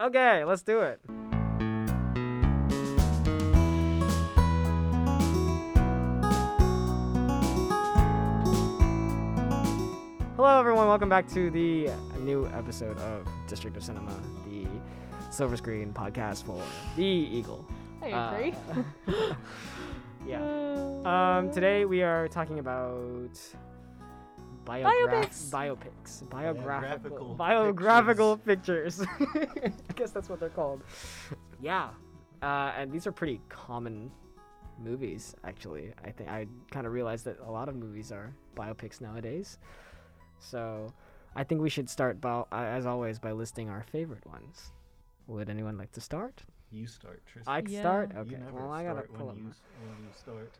Okay, let's do it. Hello, everyone. Welcome back to the new episode of District of Cinema, the silver screen podcast for the Eagle. I Uh, agree. yeah. Um, today we are talking about Biopics. biopics, biographical, Biographical biographical pictures. I guess that's what they're called. Yeah, uh, and these are pretty common movies. Actually, I think I kind of realized that a lot of movies are biopics nowadays. So, I think we should start, by, as always, by listing our favorite ones. Would anyone like to start? You start, Tristan. I Yeah. start. You Okay. never Well, I gotta start pull when up. you, when you start.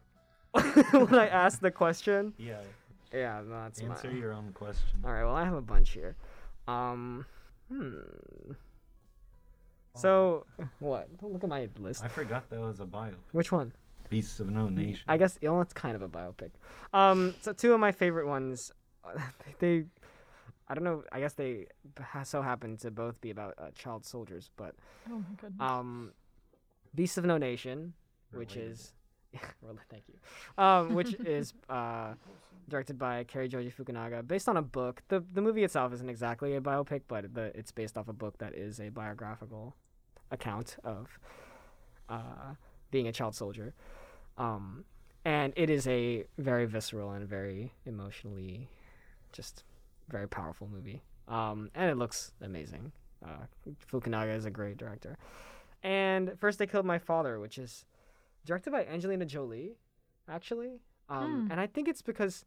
when I ask the question. Yeah. Yeah, no, that's my. Answer your own question. All right. Well, I have a bunch here. Um, hmm. So, what? Don't Look at my list. I forgot that was a bio. Which one? Beasts of No Nation. I guess you know, it's kind of a biopic. Um, so two of my favorite ones, they, I don't know. I guess they so happen to both be about uh, child soldiers, but oh my goodness. um, Beasts of No Nation, which is, well, thank you, um, which is uh, directed by Cary Joji Fukunaga, based on a book. the The movie itself isn't exactly a biopic, but the, it's based off a book that is a biographical account of uh, being a child soldier. Um, and it is a very visceral and very emotionally, just very powerful movie. Um, and it looks amazing. Uh, Fukunaga is a great director. And First They Killed My Father, which is directed by Angelina Jolie, actually. Um, Hmm. And I think it's because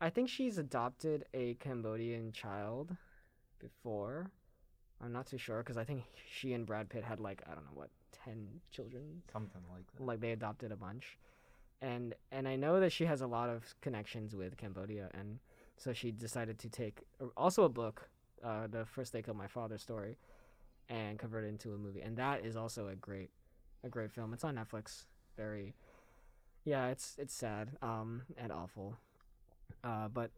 I think she's adopted a Cambodian child before. I'm not too sure because I think she and Brad Pitt had like I don't know what ten children Something like that. like they adopted a bunch and and i know that she has a lot of connections with cambodia and so she decided to take also a book uh, the first they killed my father story and convert it into a movie and that is also a great a great film it's on netflix very yeah it's it's sad um and awful uh but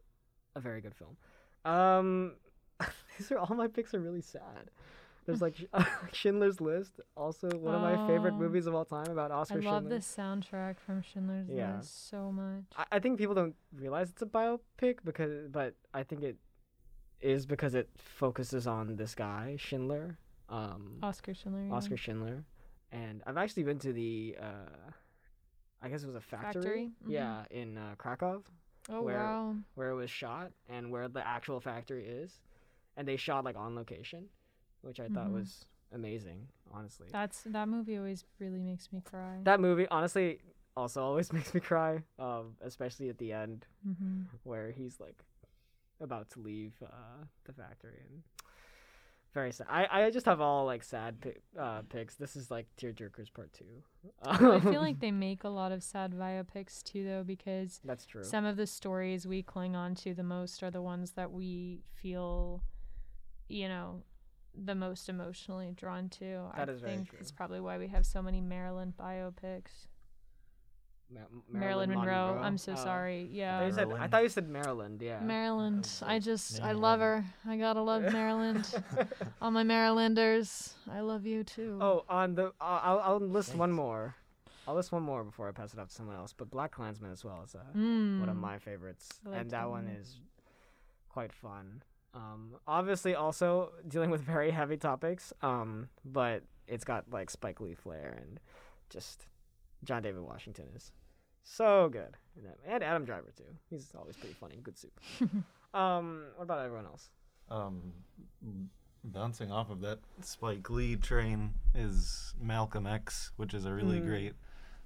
a very good film um these are all my picks are really sad there's like Schindler's List, also one of my favorite Oh. movies of all time about Oscar. I love Schindler. the soundtrack from Schindler's Yeah. List so much. I, I think people don't realize it's a biopic because, but I think it is because it focuses on this guy Schindler, um, Oscar Schindler. yeah. Oscar Schindler, and I've actually been to the, uh, I guess it was a factory, Factory? Mhm. yeah, in uh, Krakow, Oh where- wow. where it was shot and where the actual factory is, and they shot like on location, which I thought Mhm. was amazing, honestly. That's that movie always really makes me cry. That movie, honestly, also always makes me cry, um, especially at the end hmm where he's like about to leave uh, the factory and very sad. I, I just have all like sad pi- uh, picks. This is like tearjerkers part two. I feel like they make a lot of sad biopics too, though, because that's true. some of the stories we cling on to the most are the ones that we feel, you know, the most emotionally drawn to. That I is very think true. it's probably why we have so many Maryland biopics. Ma- Marilyn, Monroe. I'm so Oh. sorry. I thought, Yeah. said, I thought you said Maryland. Yeah. Maryland. I like just, I love her. I gotta love Maryland. All my Marylanders, I love you too. oh, on the uh, I'll I'll list one more. I'll list one more before I pass it off to someone else. But Black Klansman as well is uh, mm. one of my favorites, like and that that one one. is quite fun. Um, obviously, also dealing with very heavy topics, um, but it's got like Spike Lee flair and just John David Washington is so good, and Adam Driver too. He's always pretty funny, good soup. um, what about everyone else? Um, bouncing off of that Spike Lee train is Malcolm X, which is a really Mm. great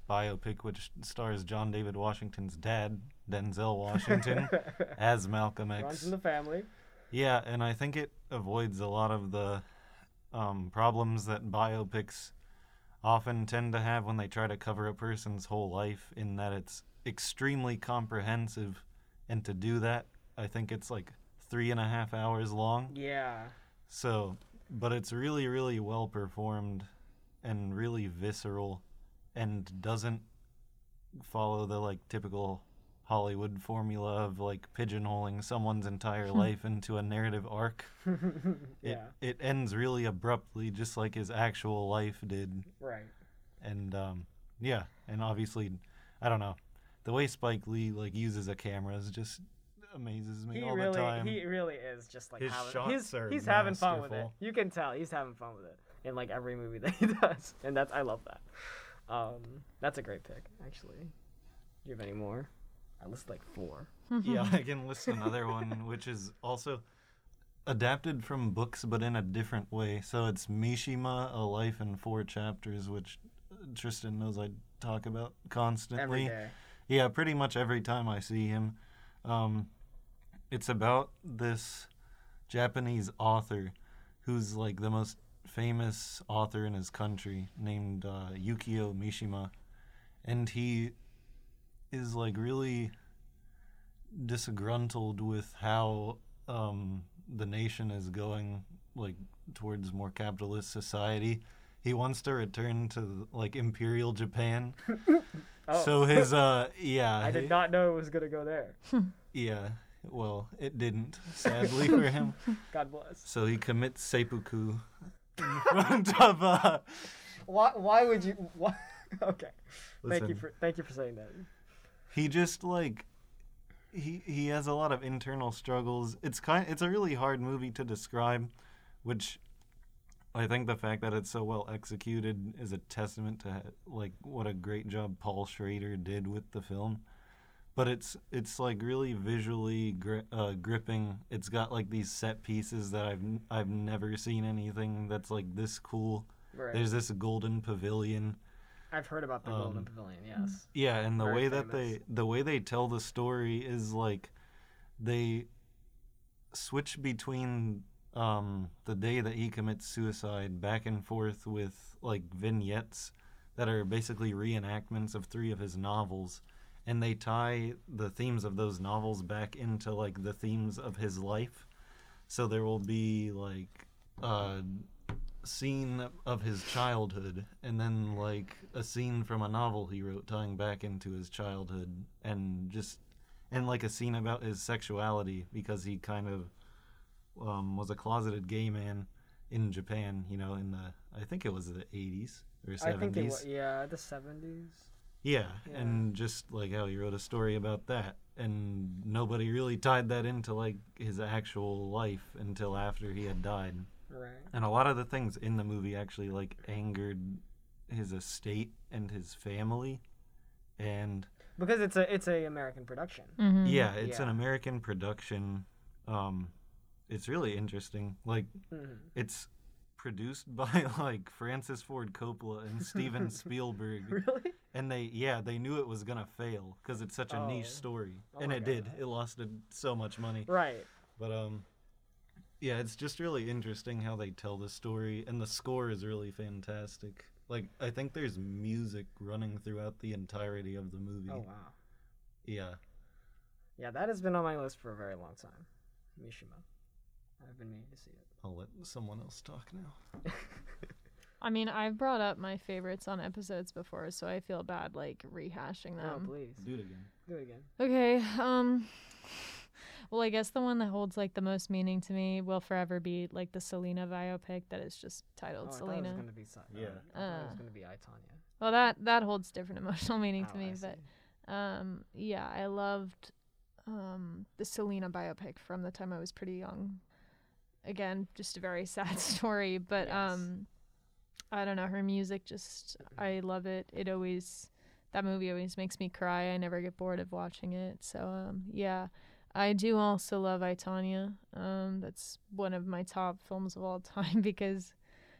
biopic, which stars John David Washington's dad, Denzel Washington, as Malcolm X. Runs X. in the family. Yeah, and I think it avoids a lot of the um, problems that biopics often tend to have when they try to cover a person's whole life, in that it's extremely comprehensive. And to do that, I think it's like three and a half hours long. Yeah, So, but it's really, really well performed and really visceral and doesn't follow the like typical Hollywood formula of like pigeonholing someone's entire life into a narrative arc. It, yeah. it ends really abruptly, just like his actual life did. Right. And um, yeah, and obviously, I don't know, the way Spike Lee like uses a camera is just amazes me He all really, the time. he really is just like His having, shots he's, are he's having fun with it. masterful. You can tell he's having fun with it in like every movie that he does, and that's I love that. Um, that's a great pick, actually. Do you have any more? I listed like four. yeah, I can list another one, which is also adapted from books, but in a different way. So it's Mishima: A Life in Four Chapters, which uh, Tristan knows I talk about constantly. Every day. Yeah, pretty much every time I see him. Um, it's about this Japanese author who's like the most famous author in his country, named uh, Yukio Mishima, and he is like really disgruntled with how um, the nation is going like towards more capitalist society. He wants to return to like imperial Japan. Oh, So his uh yeah I did not know it was gonna go there. yeah well it didn't sadly for him. God bless. So he commits seppuku in front of uh Why? Why would you? Why? okay. Thank you for thank you for saying that. He just like he he has a lot of internal struggles. It's kind it's a really hard movie to describe, which I think the fact that it's so well executed is a testament to like what a great job Paul Schrader did with the film. But it's it's like really visually gri- uh, gripping. It's got like these set pieces that I've n- I've never seen anything that's like this cool. Right. There's this golden pavilion. I've heard about the Golden um, Pavilion. Yes. Yeah, and the Very way that they the way they tell the story is like they switch between um the day that he commits suicide back and forth with like vignettes that are basically reenactments of three of his novels and they tie the themes of those novels back into like the themes of his life so there will be like uh scene of his childhood and then like a scene from a novel he wrote tying back into his childhood and just and like a scene about his sexuality because he kind of um, was a closeted gay man in Japan, you know, in the I think it was the 80s or 70s. I think yeah the seventies. Yeah, Yeah. and just like how he wrote a story about that, and nobody really tied that into like his actual life until after he had died. Right. And a lot of the things in the movie actually like angered his estate and his family. And Because it's a it's a American production. Mhm. yeah, it's an American production. Um it's really interesting. Like Mhm. it's produced by like Francis Ford Coppola and Steven Spielberg. Really? And they yeah, they knew it was going to fail cuz it's such a niche Oh. story. Oh and my it did. It lost so much money. Right. But um yeah, it's just really interesting how they tell the story and the score is really fantastic. Like I think there's music running throughout the entirety of the movie. Oh wow. Yeah. Yeah, that has been on my list for a very long time. Mishima. I've been meaning to see it. I'll let someone else talk now. I mean, I've brought up my favorites on episodes before, so I feel bad like rehashing Oh, them. please. Do it again. Do it again. Okay. Um. Well, I guess the one that holds like the most meaning to me will forever be like the Selena biopic that is just Oh, titled I thought it Selena. was gonna be Sa- Yeah. I thought it was Uh. gonna be I Tonya. Well, that that holds different emotional meaning to Oh, me, I but see. um, yeah, I loved um the Selena biopic from the time I was pretty young. Again, just a very sad story, but Yes. um, I don't know. Her music just, I love it. It always, that movie always makes me cry. I never get bored of watching it. So um, yeah, I do also love I Tonya. Um, that's one of my top films of all time because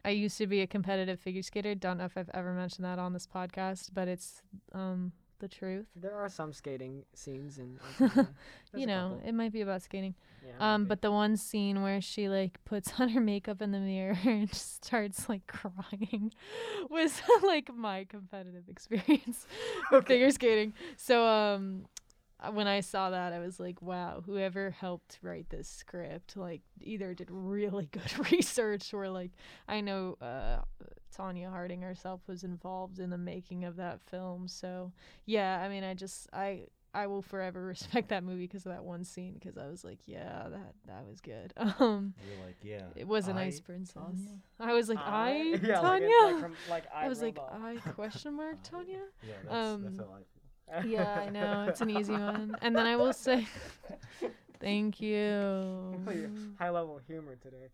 I used to be a competitive figure skater. Don't know if I've ever mentioned that on this podcast, but it's um the truth. There are some skating scenes in. I Tonya. There's you know, it might be about skating. Yeah, Um, but the one scene where she like puts on her makeup in the mirror and just starts like crying was like my competitive experience with figure skating. So um when I saw that I was like, wow, whoever helped write this script like either did really good research or like I know uh Tonya Harding herself was involved in the making of that film. So yeah, I mean I just I I will forever respect that movie because of that one scene. Because I was like, yeah, that that was good. Um, You're like, yeah. it was a I- nice princess. Tanya? I was like, I, yeah, Tanya. Like, like, from, like I, I was like, I question mark Tanya. Yeah, that's, that's Um, how I. Yeah, I know it's an easy one. And then I will say, thank Oh, you. High level humor today.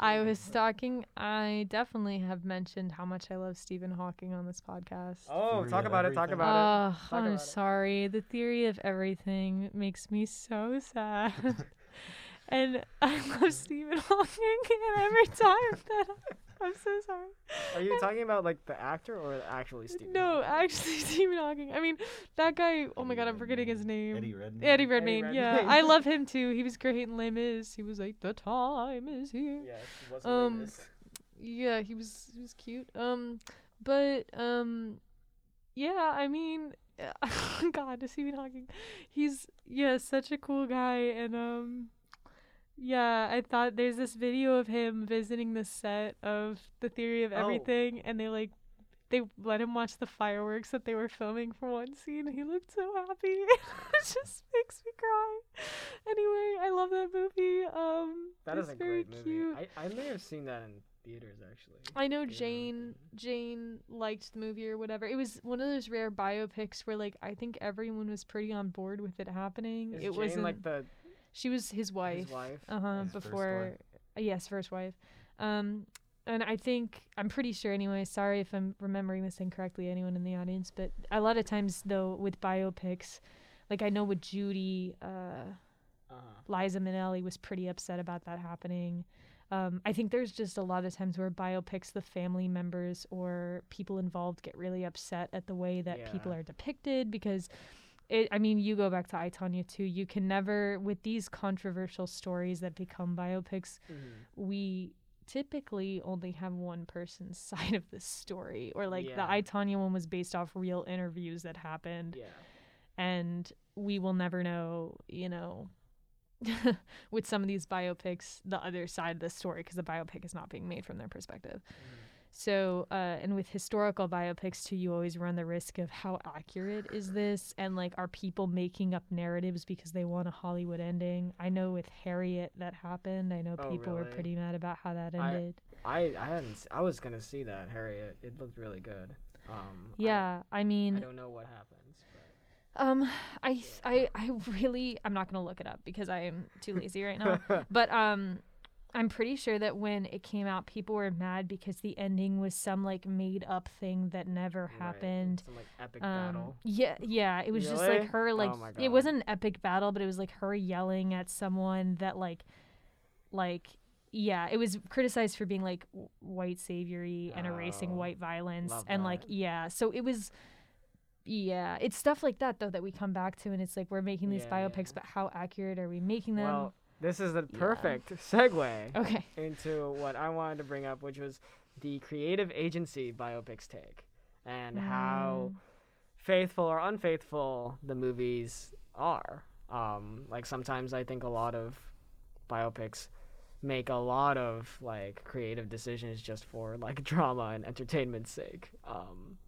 I was good. talking. I definitely have mentioned how much I love Stephen Hawking on this podcast. Oh, Theory talk of about it. Talk everything. about it. Oh, Talk I'm about it. sorry. The theory of everything makes me so sad. and I love Stephen Hawking, and every time that I'm so sorry. Are you talking about like the actor or actually Stephen? No, Hawking? actually, Stephen Hawking. I mean, that guy. Oh my Eddie God, I'm forgetting his name. Eddie Redmayne. Eddie Redmayne. Yeah, Redmayne. I love him too. He was great in Les Mis. He was like, the time is here. Yes, he was Um, famous. yeah he was he was cute um but um yeah i mean god stephen hawking he's yeah such a cool guy and um yeah i thought there's this video of him visiting the set of the theory of Oh. everything and they like they let him watch the fireworks that they were filming for one scene and he looked so happy it just makes me cry anyway i love that movie um That is a very great movie. cute I, I may have seen that in theaters actually. I know. Jane Jane liked the movie or whatever. It was one of those rare biopics where like I think everyone was pretty on board with it happening. Is it wasn't like the she was his wife. his wife? Uh huh. His first Before uh, yes, first wife. Um and I think I'm pretty sure anyway, sorry if I'm remembering this incorrectly, anyone in the audience, but a lot of times though with biopics, like I know with Judy, uh Uh-huh. Liza Minnelli was pretty upset about that happening. Um, I think there's just a lot of times where biopics, the family members or people involved get really upset at the way that people are depicted because it, I mean, you go back to I, Tonya too. You can never, with these controversial stories that become biopics, Mhm. we typically only have one person's side of the story. Or like the Yeah. I, Tonya one was based off real interviews that happened Yeah. and we will never know, you know, with some of these biopics, the other side of the story because the biopic is not being made from their perspective. Mhm. So, uh, and with historical biopics too, you always run the risk of how accurate is this, and like, are people making up narratives because they want a Hollywood ending? I know with Harriet that happened. I know Oh, people were pretty mad about how that ended. I I hadn't. I was gonna see that Harriet. It looked really good. Um. Yeah, I mean, I, don't know what happens. Um, I I I really I'm not gonna look it up because I am too lazy right now. But um, I'm pretty sure that when it came out, people were mad because the ending was some like made up thing that never happened. Some like epic Um, battle. yeah, yeah, it was just like her like Oh it wasn't an epic battle, but it was like her yelling at someone that like, like. Yeah, it was criticized for being like white saviory and erasing Oh, white violence and like yeah, so it was yeah, it's stuff like that though that we come back to and it's like we're making these Yeah, yeah. biopics, but how accurate are we making them? Well, this is the yeah. perfect segue okay. into what I wanted to bring up, which was the creative agency biopics take and how Mm. faithful or unfaithful the movies are. Um, like sometimes I think a lot of biopics make a lot of like creative decisions just for like drama and entertainment's sake. Um,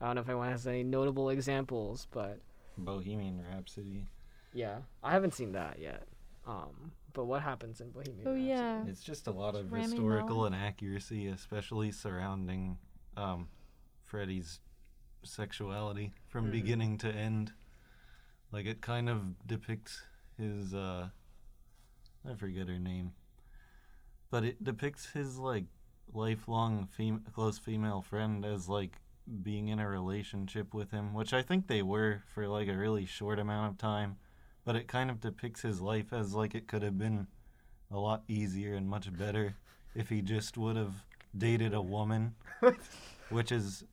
I don't know if anyone has any notable examples, but Bohemian Rhapsody. yeah, I haven't seen that yet. Um, but what happens in Bohemian Oh Rhapsody? yeah. It's just a lot of Rami historical Malek. inaccuracy, especially surrounding um, Freddie's sexuality from Mhm. beginning to end. Like it kind of depicts his uh I forget her name. But it depicts his like lifelong fem- close female friend as like being in a relationship with him, which I think they were for like a really short amount of time. But it kind of depicts his life as like it could have been a lot easier and much better if he just would have dated a woman, which is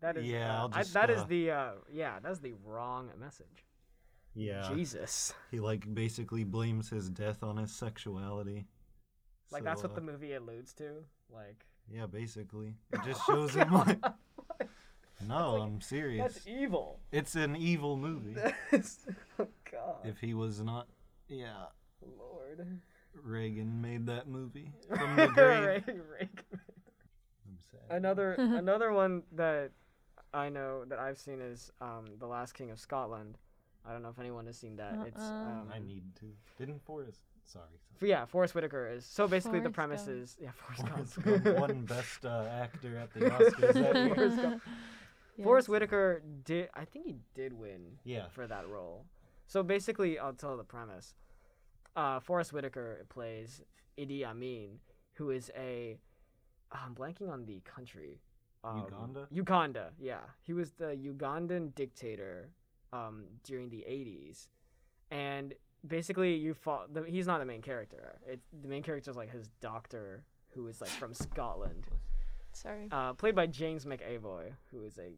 That is Yeah, uh, I'll I, just, that is uh, the uh, yeah, that's the wrong message. yeah. Jesus. He like basically blames his death on his sexuality. Like So, that's what uh, the movie alludes to. Like Yeah, basically. It just shows him like No, like- I'm serious. that's evil. It's an evil movie. Oh God, if he was not yeah, Lord. Reagan made that movie from the grave. Ray- Ray- I'm sad. another another one that I know that I've seen is um, The Last King of Scotland. I don't know if anyone has seen that. It's Uh-uh. um, I need to. Didn't Forrest? Sorry. f- yeah, Forest Whitaker is. So basically, the premise Gump. is yeah, Forrest Forrest Gump. Gump won Best uh, Actor at the Oscars that year. Forrest Yes. Forest Whitaker did. I think he did win Yeah. for that role. So basically, I'll tell the premise. Uh, Forest Whitaker plays Idi Amin, who is a. I'm blanking on the country. Um, Uganda? Uganda, yeah. He was the Ugandan dictator um, during the 80s. And basically, you fall. The, he's not the main character. It's the main character is like his doctor, who is like from Scotland, Sorry. uh, played by James McAvoy, who is a,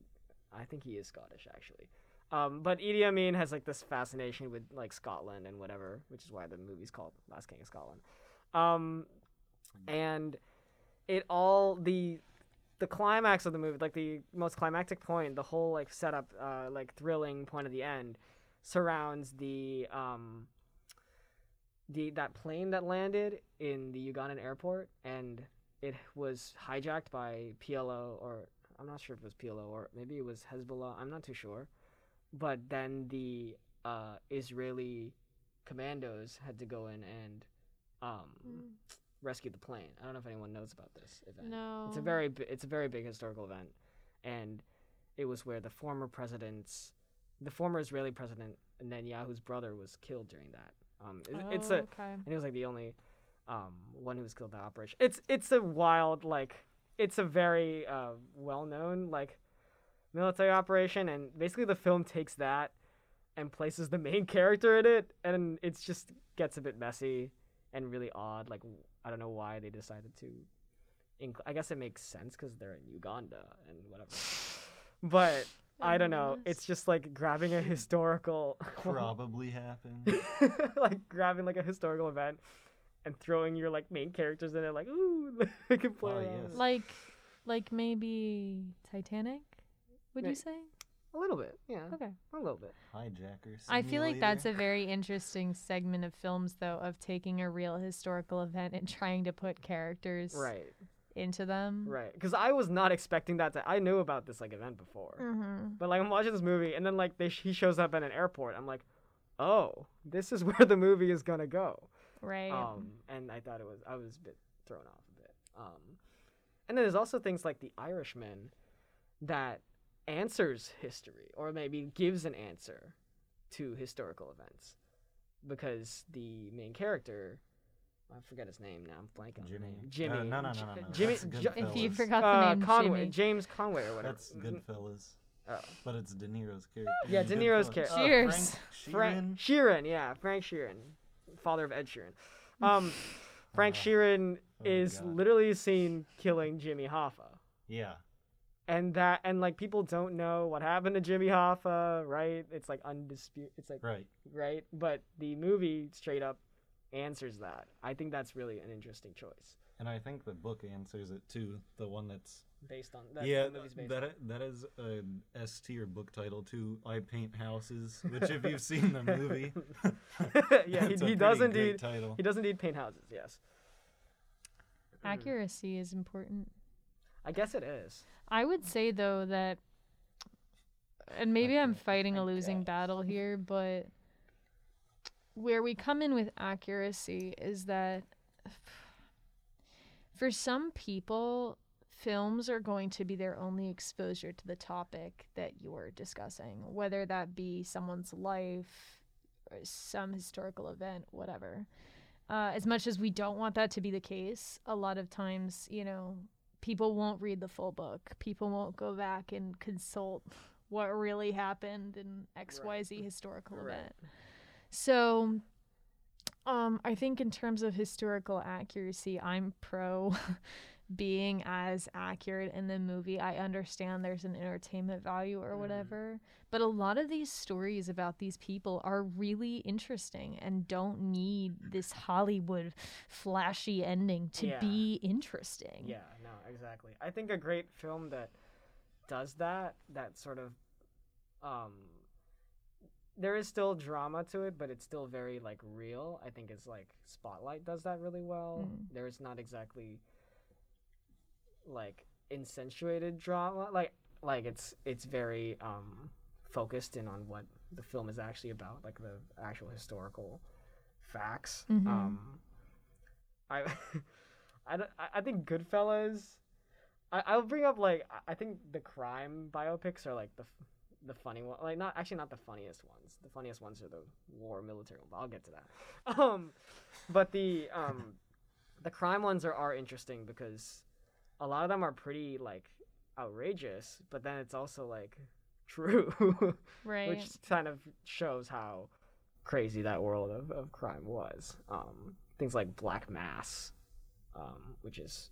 I think he is Scottish actually. Um, but Idi Amin has like this fascination with like Scotland and whatever, which is why the movie's called Last King of Scotland. Um, and it all the the climax of the movie, like the most climactic point, the whole like setup, uh, like thrilling point of the end, surrounds the um the that plane that landed in the Ugandan airport, and it was hijacked by PLO or I'm not sure if it was PLO or maybe it was Hezbollah. I'm not too sure, but then the uh, Israeli commandos had to go in and um, Mm. rescue the plane. I don't know if anyone knows about this event. No. It's a very it's a very big historical event, and it was where the former president's, the former Israeli president Netanyahu's brother was killed during that. Um, it- it's Oh, a okay. and he was like the only um, one who was killed in that operation. It's it's a wild like it's a very uh, well known like military operation, and basically the film takes that and places the main character in it, and it just gets a bit messy and really odd. Like I don't know why they decided to. Inc- I guess it makes sense because they're in Uganda and whatever. But I don't know. It's just like grabbing a historical Probably happened. like grabbing like a historical event and throwing your like main characters in it like ooh they can play yes. Like, like maybe Titanic. Would May- you say? a little bit yeah Okay. a little bit Hijackers. I feel like that's a very interesting segment of films, though, of taking a real historical event and trying to put characters right into them. right because i was not expecting that to i knew about this like event before Mm-hmm. but like i'm watching this movie and then like they he shows up at an airport i'm like oh this is where the movie is gonna go Right. um and i thought it was i was a bit thrown off a bit um and then there's also things like the irishman that answers history or maybe gives an answer to historical events because the main character i forget his name now i'm blanking on Jimmy. Uh, jimmy no, no, no, no, no, jimmy if you Goodfellas. forgot the uh, name, conway Jimmy. james conway or whatever That's Goodfellas. oh. But it's De Niro's character. Yeah, De Niro's character. Uh, Cheers. Frank Frank Sheeran. Sheeran, yeah, Frank Sheeran, father of Ed Sheeran. Um, Frank Uh, Sheeran oh is God. literally seen killing Jimmy Hoffa, Yeah. and that and like people don't know what happened to Jimmy Hoffa, right? It's like undisputed. It's like Right. right, but the movie straight up answers that. I think that's really an interesting choice And I think the book answers it too. The one that's based on that. yeah, the movie's based that on. i- that is a S tier book title too. I paint houses, which if you've seen the movie, yeah, he, it's a he does pretty great indeed. title. He does indeed paint houses. Yes, Accuracy is important. I guess it is. I would say though that, and maybe I'm fighting a losing guess. battle here, but where we come in with accuracy is that for some people, films are going to be their only exposure to the topic that you're discussing, whether that be someone's life or some historical event, whatever. Uh, as much as we don't want that to be the case, a lot of times, you know, people won't read the full book. People won't go back and consult what really happened in XYZ historical Right. event. So um I think in terms of historical accuracy, I'm pro being as accurate in the movie. I understand there's an entertainment value or Mhm. whatever, but a lot of these stories about these people are really interesting and don't need this Hollywood flashy ending to Yeah. be interesting. Yeah, no, exactly. I think a great film that does that, that sort of um there is still drama to it, but it's still very like real. I think it's like Spotlight does that really well. Mm. There's not exactly like incensuated drama. Like like it's it's very um focused in on what the film is actually about, like the actual historical facts. Mhm. Um, I, I, don't- I- think Goodfellas. I I'll bring up like I- think the crime biopics are like the the funny one. Like not actually not the funniest ones. The funniest ones are the war military. But I'll get to that. Um, but the um, the crime ones are are interesting because a lot of them are pretty like outrageous, but then it's also like true, Right. which kind of shows how crazy that world of, of crime was. Um, things like Black Mass, um, which is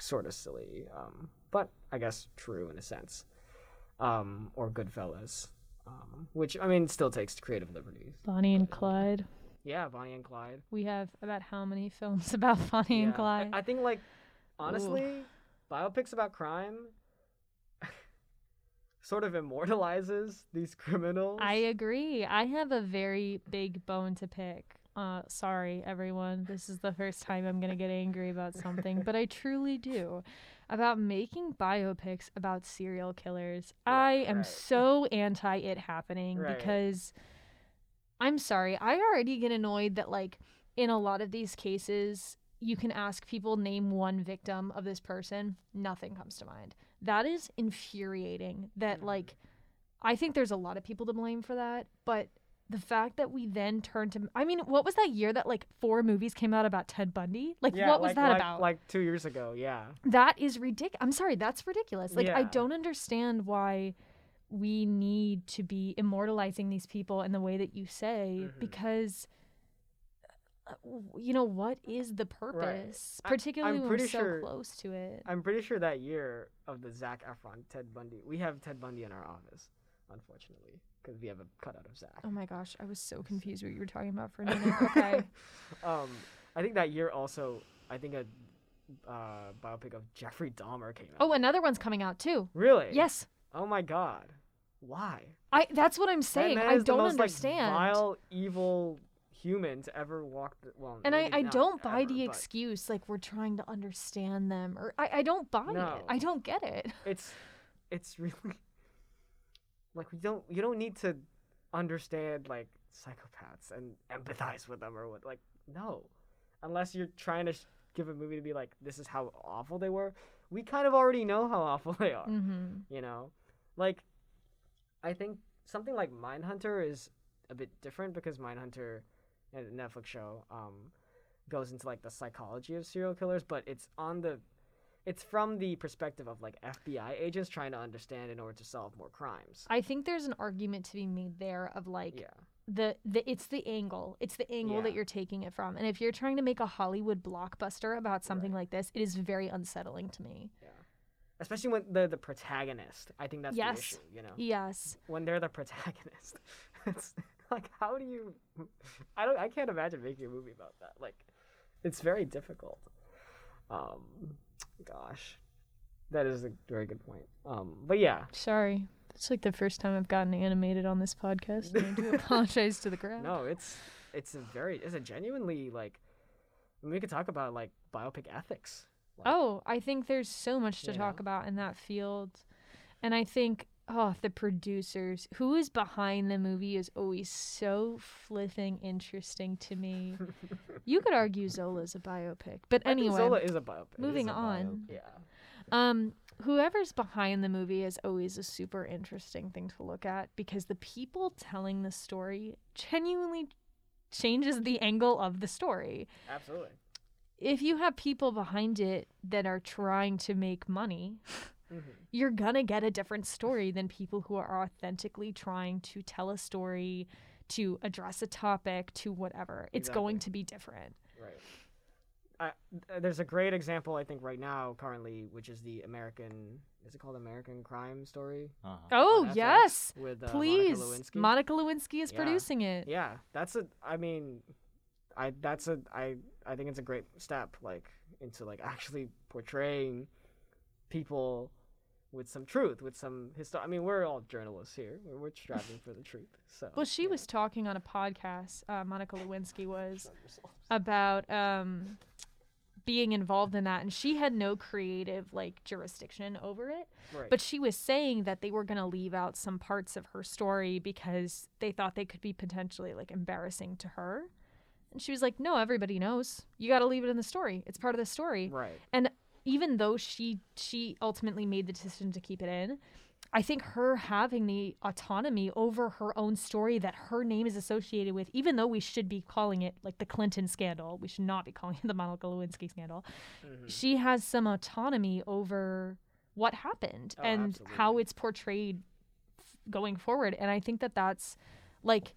sort of silly, um, but I guess true in a sense. Um, or Goodfellas, um, which I mean still takes creative liberties. Bonnie and Clyde. Yeah, Bonnie and Clyde. We have about how many films about Bonnie and Yeah. I- Clyde? I, think like honestly, biopics about crime sort of immortalizes these criminals. I agree. I have a very big bone to pick. Uh, sorry, everyone. This is the first time I'm gonna get angry about something, but I truly do. About making biopics about serial killers. I am right. so anti it happening Right. because I'm sorry. I already get annoyed that like in a lot of these cases, you can ask people name one victim of this person, nothing comes to mind. That is infuriating. That Mhm. like I think there's a lot of people to blame for that, but the fact that we then turn to I mean, what was that year that like four movies came out about Ted Bundy? Like Yeah, what was like- that like- about? Like two years ago, yeah. that is ridiculous. I'm sorry, that's ridiculous. Like I don't understand why we need to be immortalizing these people in the way that you say Mhm. because you know what is the purpose? I- particularly I'm when we're so sure- close to it. I'm pretty sure that year of the Zac Efron Ted Bundy, we have Ted Bundy in our office, unfortunately, because we have a cutout of Zac. oh my gosh i was so confused what you were talking about for a minute. Okay. Um, I think that year also, I think a uh, biopic of Jeffrey Dahmer came out. oh another one's coming out too. Really? yes. Oh my God, why? i that's what i'm saying. I don't most, understand. Like, vile, evil human to ever walk. The, well, and I, I don't buy ever, the but excuse like we're trying to understand them or I, I don't buy No. it. I don't get it. It's, it's really like we don't. You don't need to understand like psychopaths and empathize with them or what. Like no, unless you're trying to sh- give a movie to be like this is how awful they were. We kind of already know how awful they are. Mm-hmm. you know like i think something like mindhunter is a bit different because mindhunter a netflix show um goes into like the psychology of serial killers but it's on the it's from the perspective of like fbi agents trying to understand in order to solve more crimes I think there's an argument to be made there of like yeah the the it's the angle. It's the angle that you're taking it from. And if you're trying to make a Hollywood blockbuster about something Right. like this, it is very unsettling to me. Yeah. especially when they're the protagonist i think that's Yes. the issue you know Yes. when they're the protagonist it's like how do you i don't i can't imagine making a movie about that like it's very difficult um gosh that is a very good point um but yeah Sorry. It's like the first time I've gotten animated on this podcast. And I do apologize to the crowd. no it's it's a very it's a genuinely like we could talk about like biopic ethics like, Oh, I think there's so much to talk know? about in that field. And I think, oh, the producers, who is behind the movie, is always so flipping interesting to me. you could argue Zola's a biopic. But I anyway, Zola is a biopic moving a on. yeah Um, whoever's behind the movie is always a super interesting thing to look at because the people telling the story genuinely changes the angle of the story. absolutely If you have people behind it that are trying to make money, hmm you're gonna get a different story than people who are authentically trying to tell a story, to address a topic, to whatever. It's going to be different. Right. I, th- there's a great example I think right now currently, which is the American. Is it called American Crime Story? Uh-huh. Oh on FX yes, with uh, please. Monica Lewinsky. Monica Lewinsky is Yeah. producing it. yeah, that's a. I mean, I that's a. I I think it's a great step like into like actually portraying people with some truth, with some history. I mean, we're all journalists here. We're, we're striving for the truth. So. Well, she yeah. was talking on a podcast. Uh, Monica Lewinsky was about um, being involved in that and she had no creative like jurisdiction over it Right. but she was saying that they were going to leave out some parts of her story because they thought they could be potentially like embarrassing to her and she was like no everybody knows you got to leave it in the story it's part of the story right. and even though she she ultimately made the decision to keep it in i think her having the autonomy over her own story that her name is associated with even though we should be calling it like the clinton scandal we should not be calling it the monica lewinsky scandal Mhm. she has some autonomy over what happened Oh, and how it's portrayed f- going forward and i think that that's like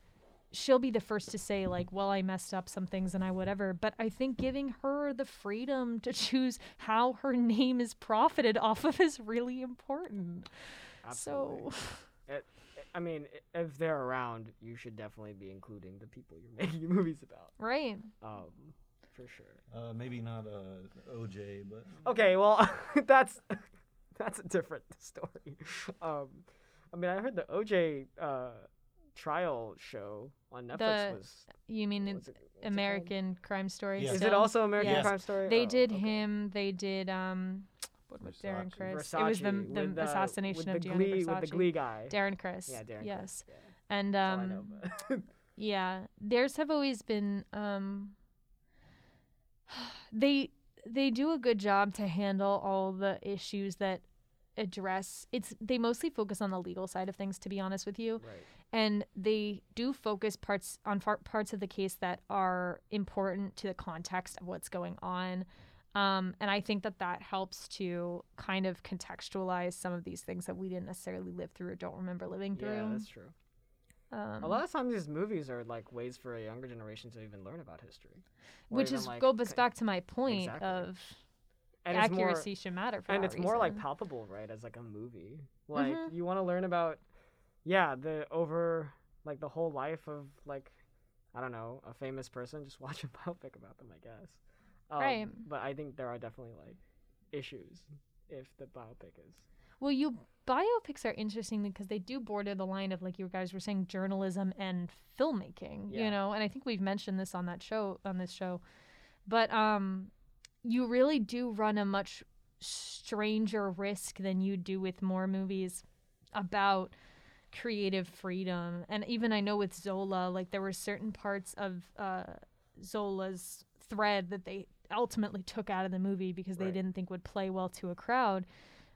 she'll be the first to say like well i messed up some things and i whatever but i think giving her the freedom to choose how her name is profited off of is really important Absolutely. so It, I mean, if they're around, you should definitely be including the people you're making movies about. right Um, for sure. Uh, maybe not uh, OJ, but Okay, well, that's that's a different story. Um, I mean, I heard the OJ uh, trial show on Netflix The was. you mean what was it- what's it american crime story Yes. Is it also American Yes. Crime Story? they Oh, did okay. him they did um what was darren Versace. it was the, Versace the with, uh, assassination with of the gianni Glee, versace with the Glee guy. darren criss Yeah, Darren. yes Criss, yeah. and That's all um I know, yeah theirs have always been um they they do a good job to handle all the issues that address it's they mostly focus on the legal side of things to be honest with you right. and they do focus parts on far, parts of the case that are important to the context of what's going on um, and i think that that helps to kind of contextualize some of these things that we didn't necessarily live through or don't remember living through Yeah, that's true. um, a lot of times these movies are like ways for a younger generation to even learn about history. Which is like, goes back to my point Exactly. of and it's more- accuracy should matter for that. and it's more like palpable, right? As like a movie, like Mhm. you want to learn about, yeah, the over like the whole life of like, I don't know, a famous person. Just watch a biopic about them, I guess. Um, Right. But I think there are definitely like issues if the biopic is. well you biopics are interesting because they do border the line of like you guys were saying journalism and filmmaking Yeah. you know and i think we've mentioned this on that show on this show but um you really do run a much stranger risk than you do with more movies about creative freedom and even i know with zola like there were certain parts of uh zola's thread that they ultimately took out of the movie because they Right. didn't think would play well to a crowd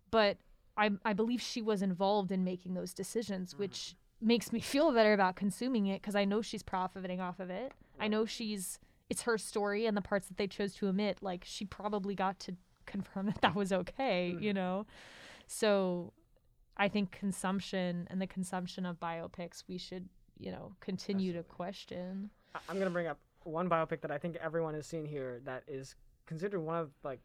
but I, I believe she was involved in making those decisions, which makes me feel better about consuming it because I know she's profiting off of it. I know she's it's her story and the parts that they chose to omit. Like she probably got to confirm that that was okay, you know. So I think consumption and the consumption of biopics we should you know continue to question. I'm gonna bring up one biopic that I think everyone has seen here that is considered one of like,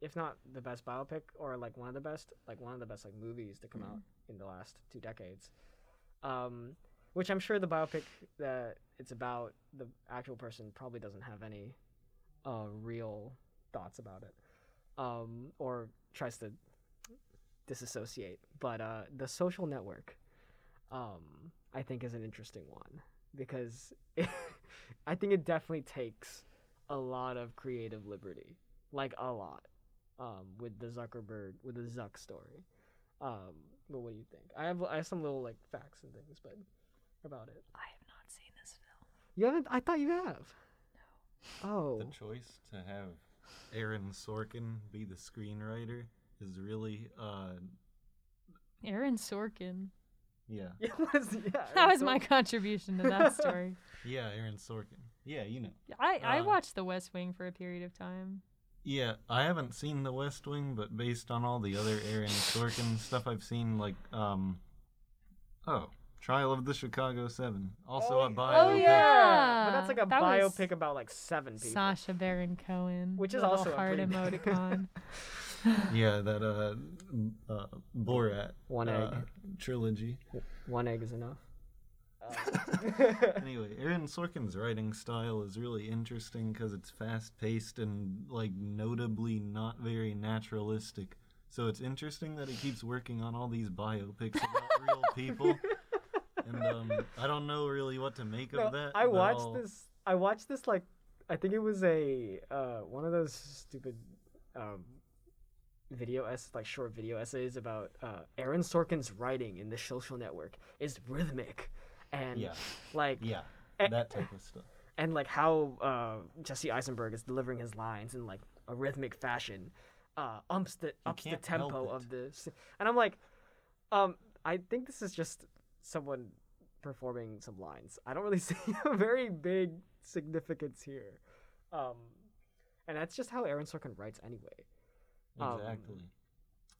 if not the best biopic or like one of the best, like one of the best like movies to come out in the last two decades. Um, which I'm sure the biopic that it's about the actual person probably doesn't have any uh, real thoughts about it, um, or tries to disassociate. But uh, the Social Network, um, I think, is an interesting one because I think it definitely takes a lot of creative liberty, like a lot, um, with the Zuckerberg with the Zuck story. Um, but what do you think? I have I have some little like facts and things, but about it. I have not seen this film. You haven't? I thought you have. No. Oh. the choice to have Aaron Sorkin be the screenwriter is really, uh, Aaron Sorkin. yeah, It was yeah. That it was my contribution to that story. yeah, Aaron Sorkin. Yeah, you know. I, I Uh, watched The West Wing for a period of time. Yeah, I haven't seen The West Wing, but based on all the other Aaron Sorkin stuff I've seen, like, um, oh, Trial of the Chicago Seven, also a biopic. oh, yeah. But that's like a That was biopic about like seven people. Sacha Baron Cohen, Which is little also a heart pretty- emoticon. Yeah, that uh, uh Borat One uh, egg. trilogy. One egg is enough. Anyway, Aaron Sorkin's writing style is really interesting because it's fast paced and like notably not very naturalistic. So it's interesting that he keeps working on all these biopics about real people. And um, I don't know really what to make No, of that. I watched I'll- this. I watched this like I think it was a uh, one of those stupid um, video essays, like short video essays about uh, Aaron Sorkin's writing in the social network is rhythmic, and Yeah. like Yeah. Eh, That type of stuff. and like how uh, Jesse Eisenberg is delivering his lines in like a rhythmic fashion, uh, umps the ups the tempo of this, and I'm like, um, I think this is just someone performing some lines. I don't really see a very big significance here, um, and that's just how Aaron Sorkin writes anyway. Um, Exactly.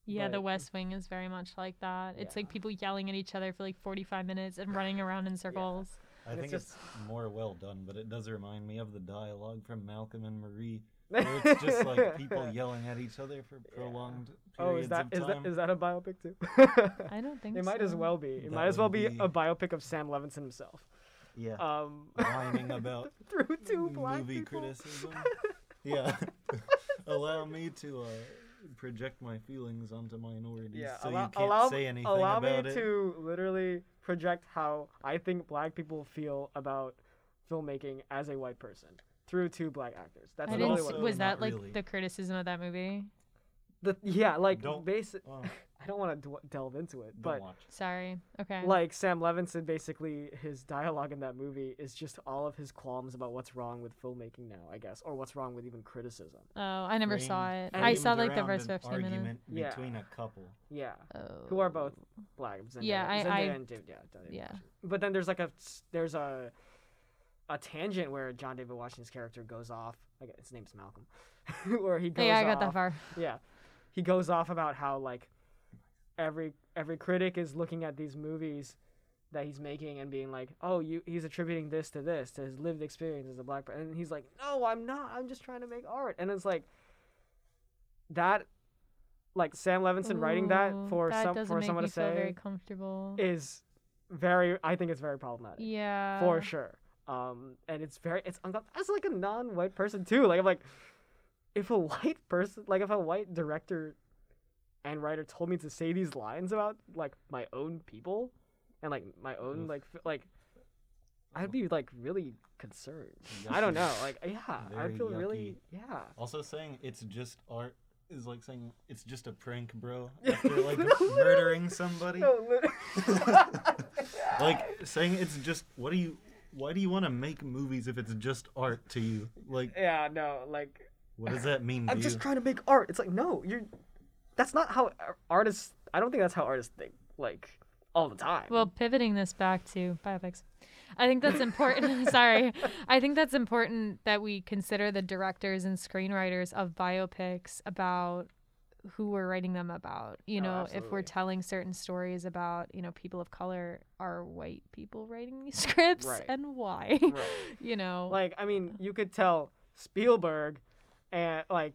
Yeah, The West Wing is very much like that. It's like people yelling at each other for like 45 minutes and running around in circles. I And think it's it's, more well done, but it does remind me of the dialogue from Malcolm and Marie, where it's just like people yelling at each other for prolonged Oh, periods is that of is time. that is that a biopic too? I don't think so. it might as well be. It That might as well be be- a biopic of Sam Levinson himself. yeah, Um, whining about through two black movie people. criticism. yeah, allow me to uh, project my feelings onto minorities, Yeah, so allow, you can't allow, say anything allow me it. to literally project how I think black people feel about filmmaking as a white person through two black actors. That's I But didn't. really s- also what. was that like really. the criticism of that movie? The, yeah, like Don't- basic. Oh, uh. I don't want to d- delve into it, don't but watch. Sorry. Okay. like Sam Levinson, basically his dialogue in that movie is just all of his qualms about what's wrong with filmmaking now, I guess, or what's wrong with even criticism. oh, I never saw it. I saw like the first 15 minutes. argument Yeah. between a couple. Yeah, Oh. who are both black. Zendaya, Yeah, I- Zendaya I- and David, yeah, David yeah. But then there's like a there's a a tangent where John David Washington's character goes off. I guess his name's Malcolm, where he goes. Yeah, I got off, that far. Yeah, he goes off about how like every every critic is looking at these movies that he's making and being like, oh, you he's attributing this to this to his lived experience as a black person, and he's like, no, I'm not. I'm just trying to make art, and it's like that. Like Sam Levinson writing that for that some for someone to say very comfortable. is very I think it's very problematic yeah. for sure. Um, and it's very it's as like a non-white person too. Like I'm like, if a white person, like if a white director and writer told me to say these lines about like my own people and like my own like f- like, I'd be like really concerned. Yucky. I don't know. Like yeah, I'd feel really yeah. Also, saying it's just art is like saying it's just a prank, bro. After like murdering somebody, No, like saying it's just what do you? Why do you want to make movies if it's just art to you? Like, yeah, no, like what does that mean I'm you? just trying to make art. It's like no, you're. That's not how artists. I don't think that's how artists think. Like all the time. Well, pivoting this back to biopics, I think that's important. Sorry. I think that's important that we consider the directors and screenwriters of biopics about who we're writing them about. You Oh, know, if we're telling certain stories about, you know, people of color, are white people writing these scripts Right. and why? Right. you know. like I mean, you could tell Spielberg, and like,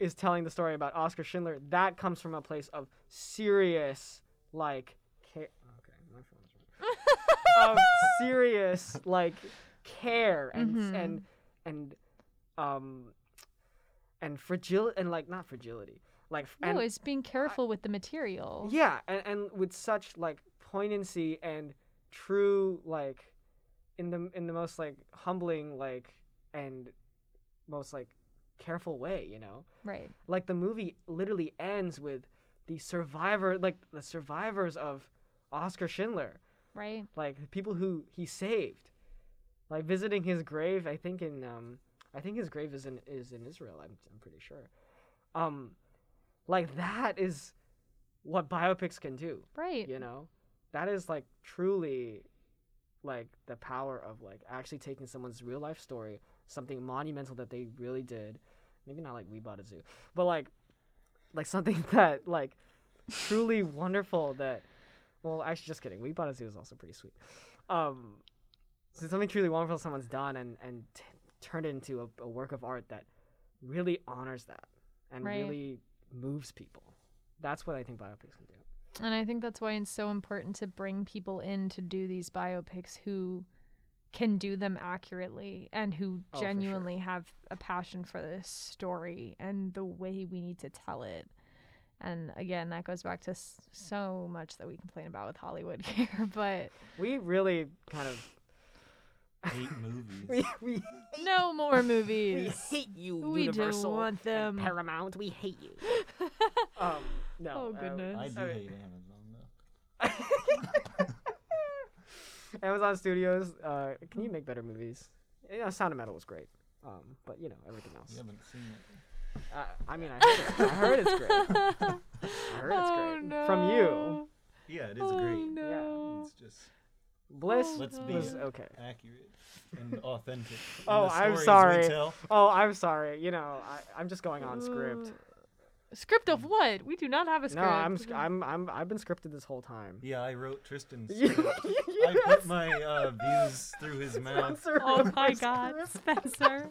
is telling the story about Oskar Schindler. That comes from a place of serious like. Ca- okay, my phone's of serious like care and Mhm. and and um and fragility and like not fragility like f- no, it's being careful with the material. Yeah, and, and with such like poignancy and true like in the in the most like humbling like and most like careful way, you know? Right. Like the movie literally ends with the survivor like the survivors of Oskar Schindler, Right. like the people who he saved. Like visiting his grave, I think in um I think his grave is in is in Israel, I'm I'm pretty sure. Um like that is what biopics can do Right. you know that is like truly like the power of like actually taking someone's real life story something monumental that they really did maybe not like we bought a zoo but like like something that like truly wonderful that well actually just kidding we bought a zoo is also pretty sweet um so something truly wonderful someone's done and and t- turned it into a, a work of art that really honors that and Right. really moves people that's what i think biopics can do And I think that's why it's so important to bring people in to do these biopics who can do them accurately and who Oh, for sure. genuinely have a passion for this story and the way we need to tell it. And again, that goes back to so much that we complain about with Hollywood here, but we really kind of hate movies. we we No more movies. we hate you, We don't Universal want and them. Paramount. We hate you. um, no. Oh, uh, goodness. I do Alright. hate Amazon though. Amazon Studios. Uh, can you make better movies? You know, Sound of Metal was great. Um, but you know everything else. You haven't seen it. Uh, I mean, I heard, it. I heard it's great. I heard it's oh, great no. from you. Yeah, it is oh, great. No. It's just Bliss Let's Oh, be was okay. accurate and authentic. in Oh, the I'm stories we sorry. tell. Oh, I'm sorry. You know, I, I'm just going on script. Uh, Script of what? We do not have a No, script. I'm, sc- I'm, I'm, I've been scripted this whole time. Yeah, I wrote Tristan's You- script. I put my uh, views through his mouth. Spencer Oh wrote my my god, script. Spencer.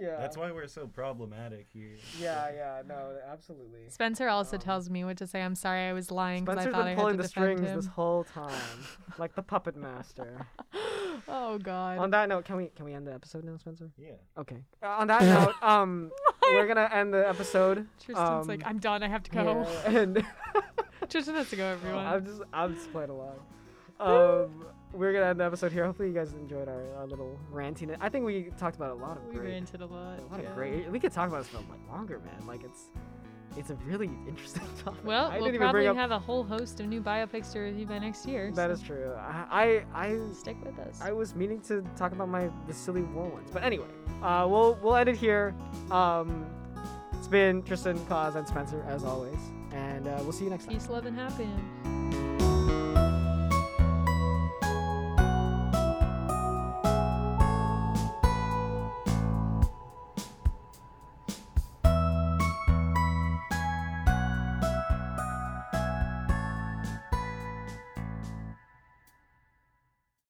Yeah. That's why we're so problematic here. Yeah, yeah, no, absolutely. Spencer also Um, tells me what to say. I'm sorry, I was lying because I thought been I pulling had to the defend strings him. this whole time, like the puppet master. oh god. On that note, can we can we end the episode now, Spencer? Yeah. Okay. Uh, on that note, um, we're gonna end the episode. Tristan's like, um, I'm done. I have to go. Yeah, and Tristan has to go. Everyone. I'm just I'm just playing along. Um, we're gonna end the episode here. Hopefully, you guys enjoyed our, our little ranting. I think we talked about a lot of we great, ranted a lot. a lot yeah. of great. We could talk about this film like longer, man. Like it's it's a really interesting topic. Well, I we'll probably have a whole host of new biopics to review by next year. That so is true. I I I, Stick with us. I was meaning to talk about my the silly war ones, but anyway, uh, we'll we'll end it here. Um, it's been Tristan, Claus, and Spencer as always, and uh, we'll see you next time. Peace, love, and happiness.